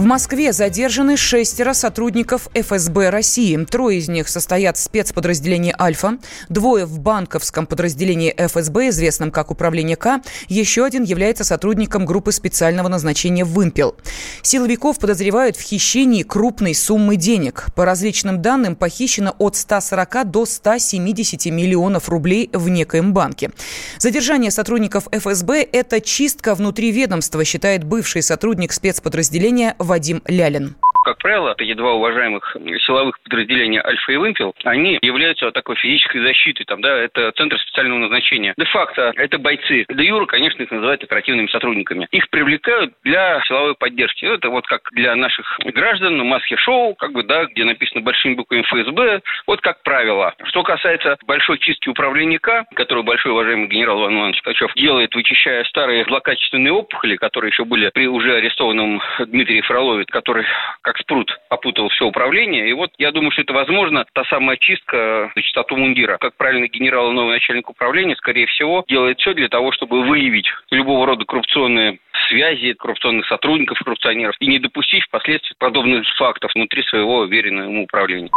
В Москве задержаны шестеро сотрудников ФСБ России. Трое из них состоят в спецподразделении «Альфа», двое в банковском подразделении ФСБ, известном как Управление К, еще один является сотрудником группы специального назначения «Вымпел». Силовиков подозревают в хищении крупной суммы денег. По различным данным, похищено от 140 до 170 миллионов рублей в некоем банке. Задержание сотрудников ФСБ – это чистка внутри ведомства, считает бывший сотрудник спецподразделения Вадим Лялин как правило, эти два уважаемых силовых подразделения Альфа и Вымпел, они являются такой физической защитой, там, да, это центр специального назначения. Де-факто это бойцы. Де Юра, конечно, их называют оперативными сотрудниками. Их привлекают для силовой поддержки. Это вот как для наших граждан на маске шоу, как бы, да, где написано большими буквами ФСБ, вот как правило. Что касается большой чистки управления К, которую большой уважаемый генерал Иван Иванович Ткачев делает, вычищая старые злокачественные опухоли, которые еще были при уже арестованном Дмитрии Фролове, который как спрут опутал все управление. И вот я думаю, что это возможно, та самая чистка за чистоту мундира. Как правильно генерал и новый начальник управления, скорее всего, делает все для того, чтобы выявить любого рода коррупционные связи коррупционных сотрудников, коррупционеров и не допустить впоследствии подобных фактов внутри своего уверенного ему управления.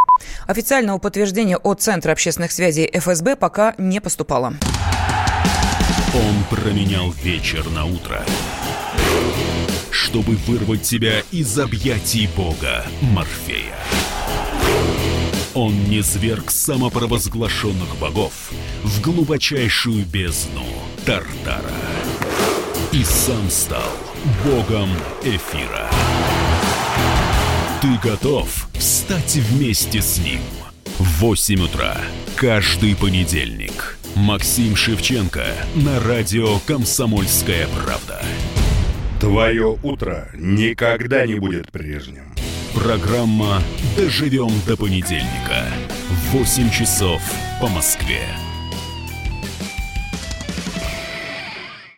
Официального подтверждения от Центра общественных связей ФСБ пока не поступало. Он променял вечер на утро чтобы вырвать тебя из объятий бога Морфея. Он не зверг самопровозглашенных богов в глубочайшую бездну Тартара. И сам стал богом эфира. Ты готов стать вместе с ним? В 8 утра каждый понедельник. Максим Шевченко на радио «Комсомольская правда». Твое утро никогда не будет прежним. Программа «Доживем до понедельника» в 8 часов по Москве.